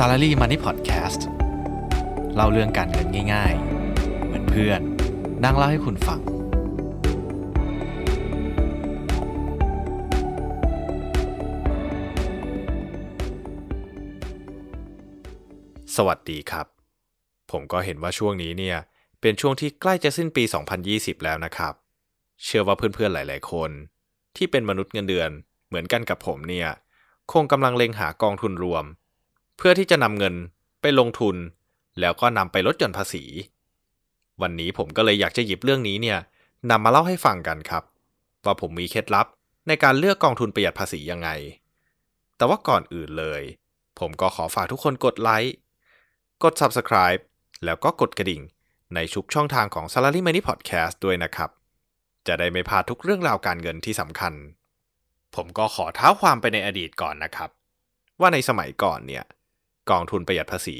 Salary Money Podcast เล่าเรื่องการเงินง่าย ๆ เหมือนเพื่อนนั่งเล่าให้คุณฟัง สวัสดีครับ ผมก็เห็นว่าช่วงนี้เนี่ย เป็นช่วงที่ใกล้จะสิ้นปี 2020 แล้วนะครับ เชื่อว่าเพื่อนๆหลาย ๆ คน ที่เป็นมนุษย์เงินเดือนเหมือนกันกับผมเนี่ย คงกำลังเล็งหากองทุนรวม เพื่อที่จะนำเงินไปลงทุน แล้วก็นำไปลดหย่อนภาษี วันนี้ผมก็เลยอยากจะหยิบเรื่องนี้เนี่ยนำมาเล่าให้ฟังกันครับ ว่าผมมีเคล็ดลับในการเลือกกองทุนประหยัดภาษียังไง แต่ว่าก่อนอื่นเลย ผมก็ขอฝากทุกคนกดไลค์กด Subscribe แล้วก็กดกระดิ่งในชุกช่องทางของ Salary Money Podcast ด้วยนะครับ จะได้ไม่พลาดทุกเรื่องราวการเงินที่สำคัญ ผมก็ขอเท้าความไปในอดีตก่อนนะครับ ว่าในสมัยก่อนเนี่ย กองทุนประหยัดภาษี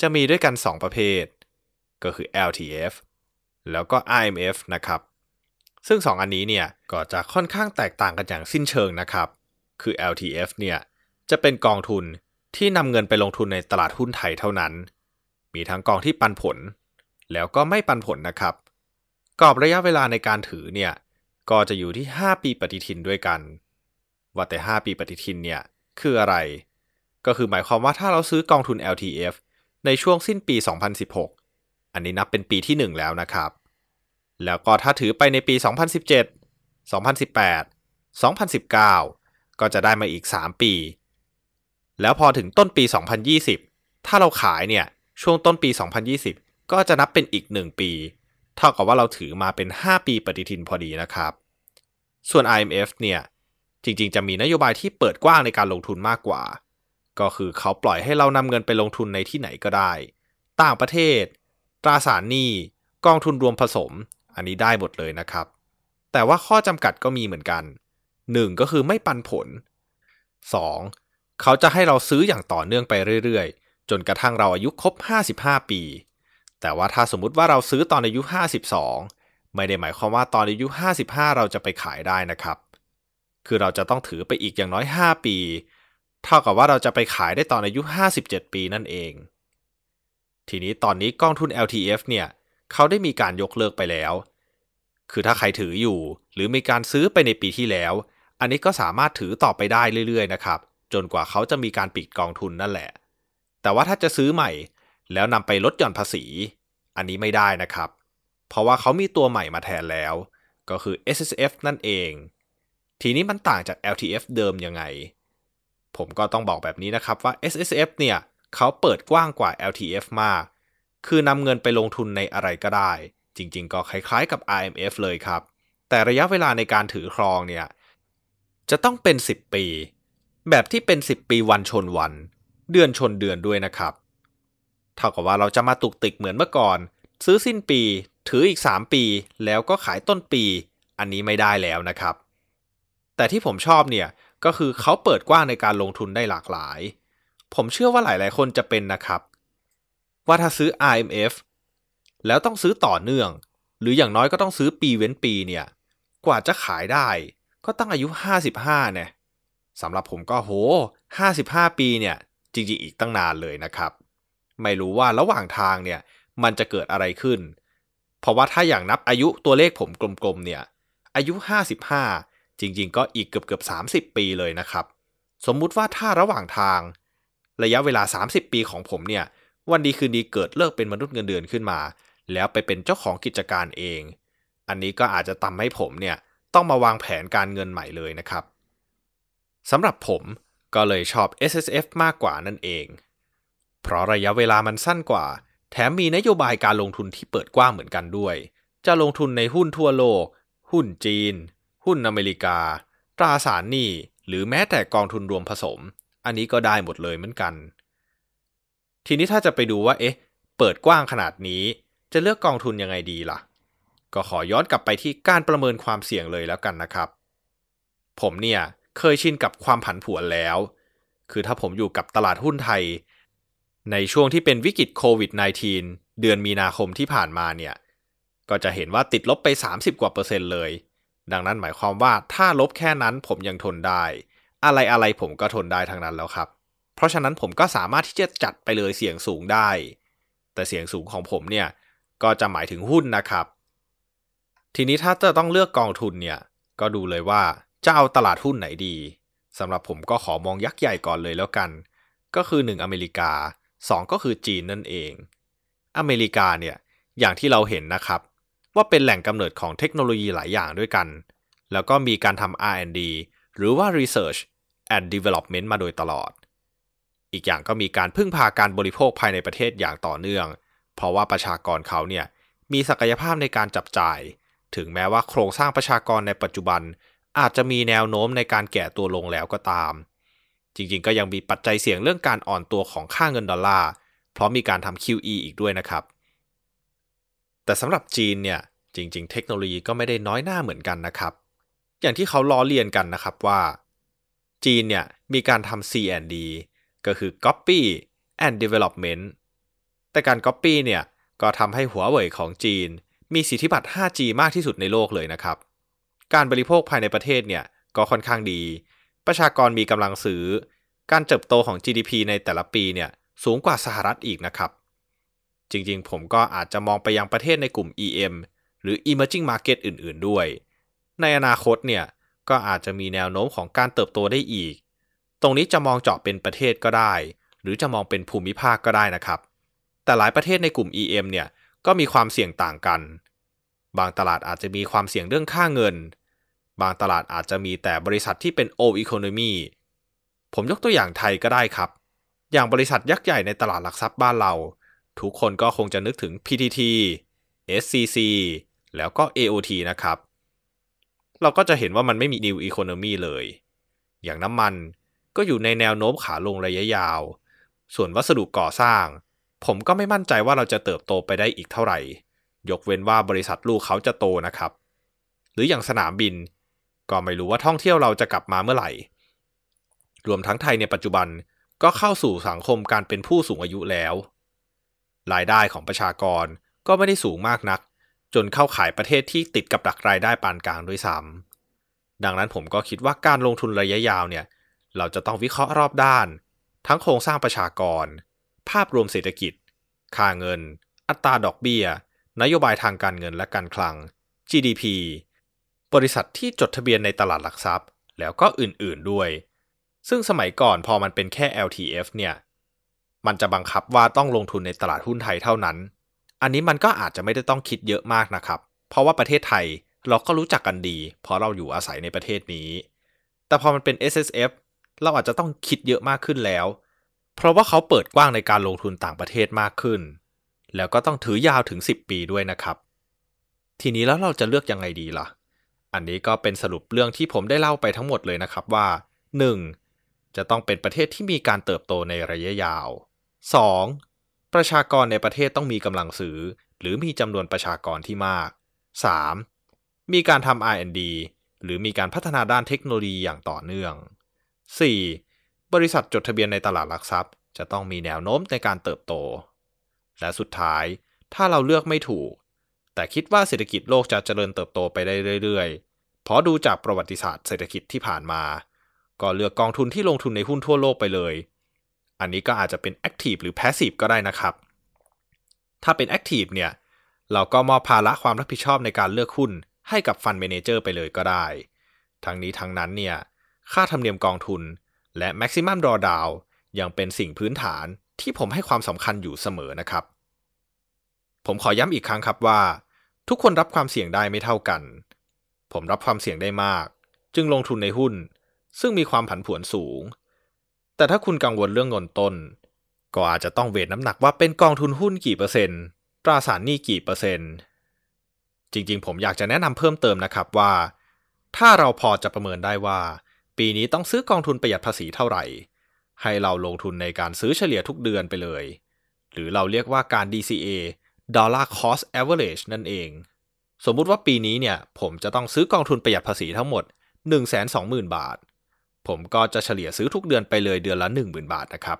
จะมีด้วยกัน 2 ประเภท ก็คือ LTF แล้วก็ IMF นะครับ ซึ่ง 2 อันนี้เนี่ยก็จะค่อนข้างแตกต่างกันอย่างสิ้นเชิงนะครับ คือ LTF เนี่ยจะเป็นกองทุนที่นำเงินไปลงทุนในตลาดหุ้นไทยเท่านั้น มีทั้งกองที่ปันผล แล้วก็ไม่ปันผลนะครับ กรอบระยะเวลาในการถือเนี่ยก็จะอยู่ที่ 5 ปีปฏิทินด้วยกัน ว่าแต่ 5 ปีปฏิทินเนี่ยคืออะไร ก็คือหมายความว่าถ้าเราซื้อกองทุน LTF ในช่วงสิ้นปี 2016 อันนี้นับเป็นปีที่ 1 แล้วนะครับ แล้วก็ถ้าถือไปในปี 2017 2018 2019 ก็จะได้มาอีก 3 ปี แล้วพอถึงต้นปี 2020 ถ้าเราขายเนี่ย ช่วงต้นปี 2020 ก็จะนับเป็นอีก 1 ปี เท่ากับว่าเราถือมาเป็น 5 ปีปฏิทินพอดีนะครับ ส่วน IMF เนี่ย จริงๆ จะมีนโยบายที่เปิดกว้างในการลงทุนมากกว่า ก็คือเขาปล่อยให้เรานำเงินไปลงทุนในที่ไหนก็ได้ ต่างประเทศ ตราสารหนี้กองทุนรวมผสม อันนี้ได้หมดเลยนะครับ แต่ว่าข้อจำกัดก็มีเหมือนกัน 1 ก็คือไม่ปันผล 2. เขาจะให้เราซื้ออย่างต่อเนื่องไปเรื่อยๆ จนกระทั่งเราอายุครบ 55 ปี แต่ว่าถ้าสมมุติว่าเราซื้อตอนอายุ 52 ไม่ได้หมายความว่าตอนอายุ 55 เราจะไปขายได้นะครับ คือเราจะต้องถือไปอีกอย่างน้อย 5 ปี เท่ากับว่าเราจะไปขายได้ตอนอายุ 57 ปีนั่นเอง ทีนี้ตอนนี้กองทุน LTF เนี่ยเขาได้มีการยกเลิกไปแล้ว คือถ้าใครถืออยู่ หรือมีการซื้อไปในปีที่แล้ว อันนี้ก็สามารถถือต่อไปได้เรื่อยๆนะครับ จนกว่าเขาจะมีการปิดกองทุนนั่นแหละ แต่ว่าถ้าจะซื้อใหม่ แล้วนำไปลดหย่อนภาษี อันนี้ไม่ได้นะครับ เพราะว่าเขามีตัวใหม่มาแทนแล้ว ก็คือ S S F นั่นเอง ทีนี้มันต่างจาก L T F เดิมยังไง ผมก็ต้องบอกแบบนี้นะครับว่า S S F เนี่ยเขาเปิดกว้างกว่า L T F มาก คือนำเงินไปลงทุนในอะไรก็ได้ จริงๆ ก็คล้ายๆกับ I M F เลยครับ แต่ระยะเวลาในการถือครองเนี่ย จะต้องเป็น 10 ปี แบบที่เป็น 10 ปีวันชนวัน เดือนชนเดือนด้วยนะครับ เท่ากับว่าเราจะมาตุกติกเหมือนเมื่อก่อน ซื้อสิ้นปี ถืออีก 3 ปี แล้วก็ขายต้นปี อันนี้ไม่ได้แล้วนะครับ แต่ที่ผมชอบเนี่ย ก็คือเขาเปิดกว้างในการลงทุนได้หลากหลาย ผมเชื่อว่าหลาย ๆ คนจะเป็นนะครับ ว่าถ้าซื้อ IMF แล้วต้องซื้อต่อเนื่อง หรืออย่างน้อยก็ต้องซื้อปีเว้นปีเนี่ย กว่าจะขายได้ ก็ตั้งอายุ 55เนี่ยสำหรับผมก็โห 55 ปีเนี่ย จริง ๆ อีกตั้งนานเลยนะครับ ไม่รู้ว่าระหว่างทางเนี่ย มันจะเกิดอะไรขึ้น เพราะว่าถ้าอย่างนับอายุตัวเลขผมกลม ๆ เนี่ย อายุ 55 จริงๆ ก็อีกเกือบเกือบ 30 ปีเลยนะครับ สมมุติว่าถ้าระหว่างทาง ระยะเวลา 30 ปีของผมเนี่ย วันดีคืนดีเกิดเลิกเป็นมนุษย์เงินเดือนขึ้นมา แล้วไปเป็นเจ้าของกิจการเอง อันนี้ก็อาจจะทำให้ผมเนี่ยต้องมาวางแผนการเงินใหม่เลยนะครับสำหรับผมก็เลยชอบ S S F มากกว่านั่นเอง เพราะระยะเวลามันสั้นกว่า แถมมีนโยบายการลงทุนที่เปิดกว้างเหมือนกันด้วย จะลงทุนในหุ้นทั่วโลก หุ้นจีน หุ้นอเมริกา ตราสารหนี้ หรือแม้แต่กองทุนรวมผสม อันนี้ก็ได้หมดเลยเหมือนกัน ทีนี้ถ้าจะไปดูว่า เอ๊ะ เปิดกว้างขนาดนี้ จะเลือกกองทุนยังไงดีล่ะ ก็ขอย้อนกลับไปที่การประเมินความเสี่ยงเลยแล้วกันนะครับ ผมเนี่ยเคยชินกับความผันผวนแล้ว คือถ้าผมอยู่กับตลาดหุ้นไทย ในช่วงที่เป็นวิกฤตโควิด -19 เดือนมีนาคมที่ผ่านมาเนี่ย ก็จะเห็นว่าติดลบไป 30 กว่าเปอร์เซ็นต์เลย ดังนั้นหมายความว่าถ้าลบแค่นั้นผมยังทนได้ อะไรอะไรผมก็ทนได้ทั้งนั้นแล้วครับ เพราะฉะนั้นผมก็สามารถที่จะจัดไปเลยเสียงสูงได้ แต่เสียงสูงของผมเนี่ยก็จะหมายถึงหุ้นนะครับ ทีนี้ถ้าจะต้องเลือกกองทุนเนี่ยก็ดูเลยว่าจะเอาตลาดหุ้นไหนดีสำหรับผมก็ขอมองยักษ์ใหญ่ก่อนเลยแล้วกัน ก็คือ 1 อเมริกา 2 ก็คือจีนนั่นเอง อเมริกาเนี่ยอย่างที่เราเห็นนะครับ ว่าเป็นแหล่งกำเนิดของเทคโนโลยีหลายอย่างด้วยกัน แล้วก็มีการทำ R&D หรือว่า Research and Development มาโดยตลอด อีกอย่างก็มีการพึ่งพาการบริโภคภายในประเทศอย่างต่อเนื่อง เพราะว่าประชากรเขาเนี่ยมีศักยภาพในการจับจ่าย ถึงแม้ว่าโครงสร้างประชากรในปัจจุบัน อาจจะมีแนวโน้มในการแก่ตัวลงแล้วก็ตาม จริงๆ ก็ยังมีปัจจัยเสี่ยงเรื่องการอ่อนตัวของค่าเงินดอลลาร์ เพราะมีการทำ QE อีกด้วยนะครับ แต่สำหรับจีนเนี่ยจริง ๆ เทคโนโลยีก็ไม่ได้น้อยหน้าเหมือนกันนะครับ อย่างที่เขาล้อเลียนกันนะครับว่า จีนเนี่ยมีการทำ C&D ก็คือ Copy and Development แต่การ Copy เนี่ยก็ทำให้หัวเว่ยของจีน มีสิทธิบัตร 5G มากที่สุดในโลกเลยนะครับ การบริโภคภายในประเทศเนี่ยก็ค่อนข้างดี ประชากรมีกำลังซื้อ การเติบโตของ GDP ในแต่ละปีเนี่ยสูงกว่าสหรัฐอีกนะครับ จริงๆ ผมก็อาจจะมองไปยังประเทศในกลุ่ม EM หรือ Emerging Market อื่นๆ ด้วย ในอนาคตเนี่ย ก็อาจจะมีแนวโน้มของการเติบโตได้อีก ตรงนี้จะมองเจาะเป็นประเทศก็ได้ หรือจะมองเป็นภูมิภาคก็ได้นะครับ แต่หลายประเทศในกลุ่ม EM เนี่ย ก็มีความเสี่ยงต่างกัน บางตลาดอาจจะมีความเสี่ยงเรื่องค่าเงิน บางตลาดอาจจะมีแต่บริษัทที่เป็น old economy ผมยกตัวอย่างไทยก็ได้ครับ อย่างบริษัทยักษ์ใหญ่ในตลาดหลักทรัพย์บ้านเรา ทุกคนก็คงจะนึกถึง PTT SCC แล้วก็ AOT นะครับ เราก็จะเห็นว่ามันไม่มี New Economy เลย อย่างน้ำมันก็อยู่ในแนวโน้มขาลงระยะยาว ส่วนวัสดุก่อสร้าง ผมก็ไม่มั่นใจว่าเราจะเติบโตไปได้อีกเท่าไหร่ ยกเว้นว่าบริษัทลูกเขาจะโตนะครับ หรืออย่างสนามบิน ก็ไม่รู้ว่าท่องเที่ยวเราจะกลับมาเมื่อไหร่ รวมทั้งไทยในปัจจุบันก็เข้าสู่สังคมการเป็นผู้สูงอายุแล้ว รายได้ของประชากรก็ไม่ได้สูงมากนัก จนเข้าขายประเทศที่ติดกับดักรายได้ปานกลางด้วยซ้ำดังนั้นผมก็คิดว่าการลงทุนระยะยาวเนี่ยเราจะต้องวิเคราะห์รอบด้าน ทั้งโครงสร้างประชากร ภาพรวมเศรษฐกิจ ค่าเงิน อัตราดอกเบี้ย นโยบายทางการเงินและการคลัง GDP บริษัทที่จดทะเบียนในตลาดหลักทรัพย์ แล้วก็อื่นๆด้วย ซึ่งสมัยก่อนพอมันเป็นแค่ LTF เนี่ย มันจะบังคับว่าต้องลงทุนในตลาดหุ้นไทยเท่านั้น อันนี้มันก็อาจจะไม่ได้ต้องคิดเยอะมากนะครับ เพราะว่าประเทศไทยเราก็รู้จักกันดี เพราะเราอยู่อาศัยในประเทศนี้ แต่พอมันเป็น S S F เราอาจจะต้องคิดเยอะมากขึ้นแล้ว เพราะว่าเขาเปิดกว้างในการลงทุนต่างประเทศมากขึ้น แล้วก็ต้องถือยาวถึง 10 ปีด้วยนะครับ ทีนี้แล้วเราจะเลือกยังไงดีล่ะ อันนี้ก็เป็นสรุปเรื่องที่ผมได้เล่าไปทั้งหมดเลยนะครับว่า 1. จะต้องเป็นประเทศที่มีการเติบโตในระยะยาว 2. ประชากรในประเทศต้องมีกำลังซื้อ หรือมีจำนวนประชากรที่มาก 3. มีการทำ R&D หรือมีการพัฒนาด้านเทคโนโลยีอย่างต่อเนื่อง 4. บริษัทจดทะเบียนในตลาดหลักทรัพย์ จะต้องมีแนวโน้มในการเติบโต และสุดท้าย ถ้าเราเลือกไม่ถูก แต่คิดว่าเศรษฐกิจโลกจะเจริญเติบโตไปได้เรื่อยๆ เพราะดูจากประวัติศาสตร์เศรษฐกิจที่ผ่านมา ก็เลือกกองทุนที่ลงทุนในหุ้นทั่วโลกไปเลย อันนี้ก็อาจจะเป็น Active หรือ Passive ก็ได้นะครับ ถ้าเป็น Active เนี่ย เราก็มอบภาระความรับผิดชอบในการเลือกหุ้นให้กับฟันเมนเจอร์ไปเลยก็ได้ ทั้งนี้ทั้งนั้นเนี่ย ค่าธรรมเนียมกองทุนและ Maximum Drawdown ยังเป็นสิ่งพื้นฐานที่ผมให้ความสำคัญอยู่เสมอนะครับ ผมขอย้ำอีกครั้งครับว่า ทุกคนรับความเสี่ยงได้ไม่เท่ากัน ผมรับความเสี่ยงได้มาก จึงลงทุนในหุ้น ซึ่งมีความผันผวนสูง แต่ถ้าคุณกังวลเรื่องเงินต้น ก็อาจจะต้องเวทน้ำหนักว่าเป็นกองทุนหุ้นกี่เปอร์เซ็นต์ ตราสารหนี้กี่เปอร์เซ็นต์ จริงๆ ผมอยากจะแนะนำเพิ่มเติมนะครับว่า ถ้าเราพอจะประเมินได้ว่า ปีนี้ต้องซื้อกองทุนประหยัดภาษีเท่าไหร่ ให้เราลงทุนในการซื้อเฉลี่ยทุกเดือนไปเลย หรือเราเรียกว่าการ DCA Dollar Cost Average นั่นเอง สมมุติว่าปีนี้เนี่ยผมจะต้องซื้อกองทุนประหยัดภาษีทั้งหมด 120,000 บาท ผมก็จะเฉลี่ยซื้อทุกเดือนไปเลยเดือนละ 10,000 บาทนะครับ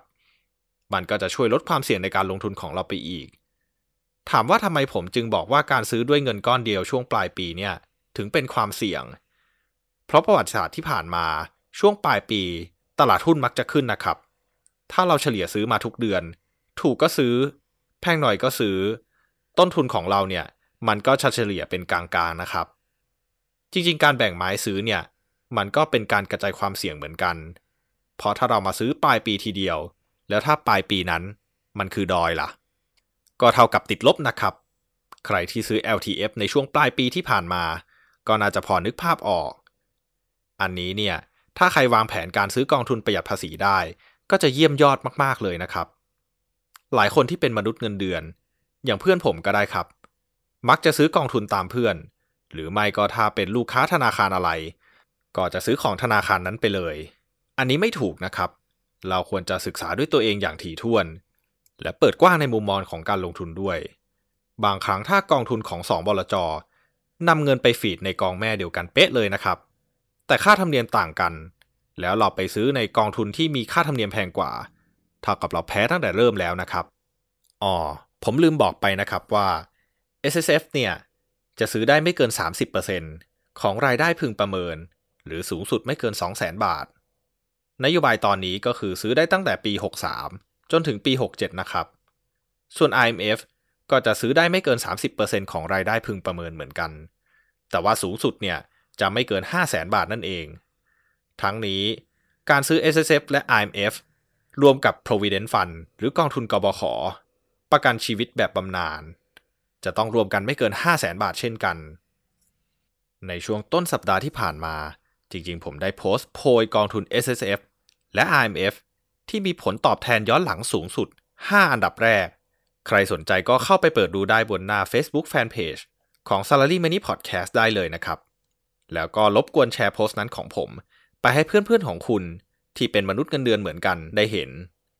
มันก็จะช่วยลดความเสี่ยงในการลงทุนของเราไปอีก ถามว่าทำไมผมจึงบอกว่าการซื้อด้วยเงินก้อนเดียวช่วงปลายปีเนี่ยถึงเป็นความเสี่ยง เพราะประวัติศาสตร์ที่ผ่านมาช่วงปลายปี ตลาดหุ้นมักจะขึ้นนะครับ ถ้าเราเฉลี่ยซื้อมาทุกเดือน ถูกก็ซื้อ แพงหน่อยก็ซื้อ ต้นทุนของเราเนี่ยมันก็เฉลี่ยเป็นกลางๆนะครับ จริงๆ การแบ่งไม้ซื้อเนี่ย มันก็เป็นการกระจายความเสี่ยงเหมือนกัน เพราะถ้าเรามาซื้อปลายปีทีเดียว แล้วถ้าปลายปีนั้นมันคือดอยล่ะ ก็เท่ากับติดลบนะครับ ใครที่ซื้อ LTF ในช่วงปลายปีที่ผ่านมา ก็น่าจะพอนึกภาพออก อันนี้เนี่ย ถ้าใครวางแผนการซื้อกองทุนประหยัดภาษีได้ ก็จะเยี่ยมยอดมากๆเลยนะครับ หลายคนที่เป็นมนุษย์เงินเดือน อย่างเพื่อนผมก็ได้ครับ มักจะซื้อกองทุนตามเพื่อน หรือไม่ก็ถ้าเป็นลูกค้าธนาคารอะไร ก็จะซื้อของธนาคารนั้นไปเลย อันนี้ไม่ถูกนะครับ เราควรจะศึกษาด้วยตัวเองอย่างถี่ถ้วน และเปิดกว้างในมุมมองของการลงทุนด้วย บางครั้งถ้ากองทุนของสองบลจนำเงินไปฟีดในกองแม่เดียวกันเป๊ะเลยนะครับ แต่ค่าธรรมเนียมต่างกัน แล้วเราไปซื้อในกองทุนที่มีค่าธรรมเนียมแพงกว่าเท่ากับเราแพ้ตั้งแต่เริ่มแล้วนะครับ อ๋อ ผมลืมบอกไปนะครับว่า S S F เนี่ย จะซื้อได้ไม่เกิน 30%ของรายได้พึงประเมิน หรือสูงสุดไม่เกิน 200,000 บาท นโยบายตอนนี้ก็คือซื้อได้ตั้งแต่ปี 63 จนถึงปี 67 นะครับ ส่วน IMF ก็จะซื้อได้ไม่เกิน 30%ของรายได้พึงประเมินเหมือนกัน แต่ว่าสูงสุดเนี่ยจะไม่เกิน 500,000 บาทนั่นเอง ทั้งนี้การซื้อ S S F และ IMF รวมกับ Provident Fund หรือกองทุนกบข ประกันชีวิตแบบบำนาญจะต้องรวมกันไม่เกิน 5 0 0แสนบาทเช่นกัน ในช่วงต้นสัปดาห์ที่ผ่านมา จริงๆ ผมได้โพสต์โพยกองทุน S S F และ I M F ที่มีผลตอบแทนย้อนหลังสูงสุด 5 อันดับแรก ใครสนใจก็เข้าไปเปิดดูได้บนหน้า Facebook Fanpage ของ Salary Money Podcast ได้เลยนะครับ แล้วก็ลบกวนแชร์โพสต์นั้นของผม ไปให้เพื่อนๆของคุณ ที่เป็นมนุษย์เงินเดือนเหมือนกันได้เห็น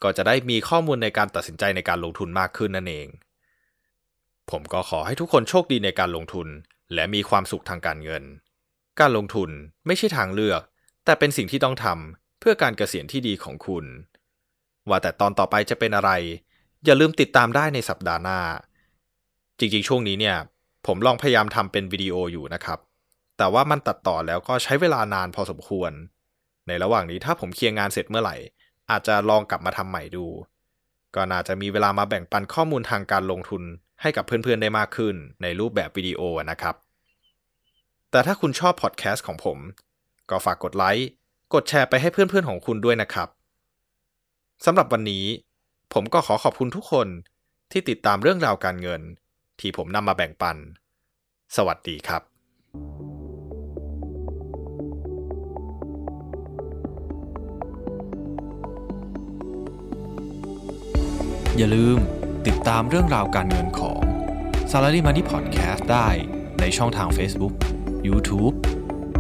ก็จะได้มีข้อมูลในการตัดสินใจในการลงทุนมากขึ้นนั่นเอง ผมก็ขอให้ทุกคนโชคดีในการลงทุน และมีความสุขทางการเงิน การลงทุนไม่ใช่ทางเลือก แต่เป็นสิ่งที่ต้องทำเพื่อการเกษียณที่ดีของคุณ ว่าแต่ตอนต่อไปจะเป็นอะไร อย่าลืมติดตามได้ในสัปดาห์หน้า จริงๆ ช่วงนี้เนี่ย ผมลองพยายามทำเป็นวิดีโออยู่นะครับ แต่ว่ามันตัดต่อแล้วก็ใช้เวลานานพอสมควร ในระหว่างนี้ถ้าผมเคลียร์งานเสร็จเมื่อไหร่ อาจจะลองกลับมาทำใหม่ดู ก็น่าจะมีเวลามาแบ่งปันข้อมูลทางการลงทุนให้กับเพื่อนๆได้มากขึ้นในรูปแบบวิดีโอนะครับ แต่ถ้าคุณชอบพอดแคสต์ของผม ก็ฝากกดไลค์ กดแชร์ไปให้เพื่อนๆของคุณด้วยนะครับสำหรับวันนี้ ผมก็ขอขอบคุณทุกคนที่ติดตามเรื่องราวการเงิน ที่ผมนำมาแบ่งปัน สวัสดีครับ อย่าลืมติดตามเรื่องราวการเงินของ Salary Money Podcast ได้ในช่องทาง Facebook, YouTube,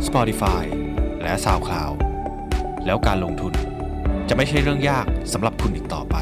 Spotify และ SoundCloud แล้วการลงทุนจะไม่ใช่เรื่องยากสำหรับคุณอีกต่อไป